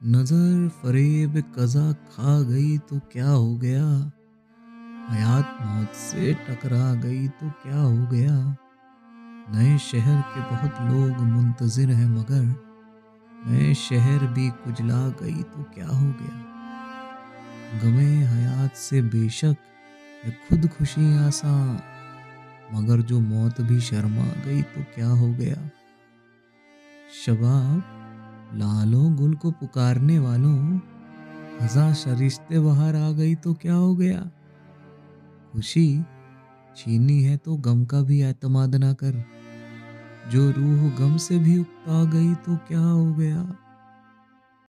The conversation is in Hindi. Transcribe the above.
नज़र फरेब कज़ा खा गई तो क्या हो गया? हयात मौत से टकरा गई तो क्या हो गया? नए शहर के बहुत लोग मुंतज़िर हैं मगर नए शहर भी कुजला गई तो क्या हो गया? गमे हयात से बेशक है खुद खुशी आसान, मगर जो मौत भी शर्मा गई तो क्या हो गया? शबाब लालों गुल को पुकारने वालों, हज़ार शरिश्ते बाहर आ गई तो क्या हो गया? खुशी छीनी है तो गम का भी एतमाद ना कर। जो रूह गम से भी उकता गई तो क्या हो गया?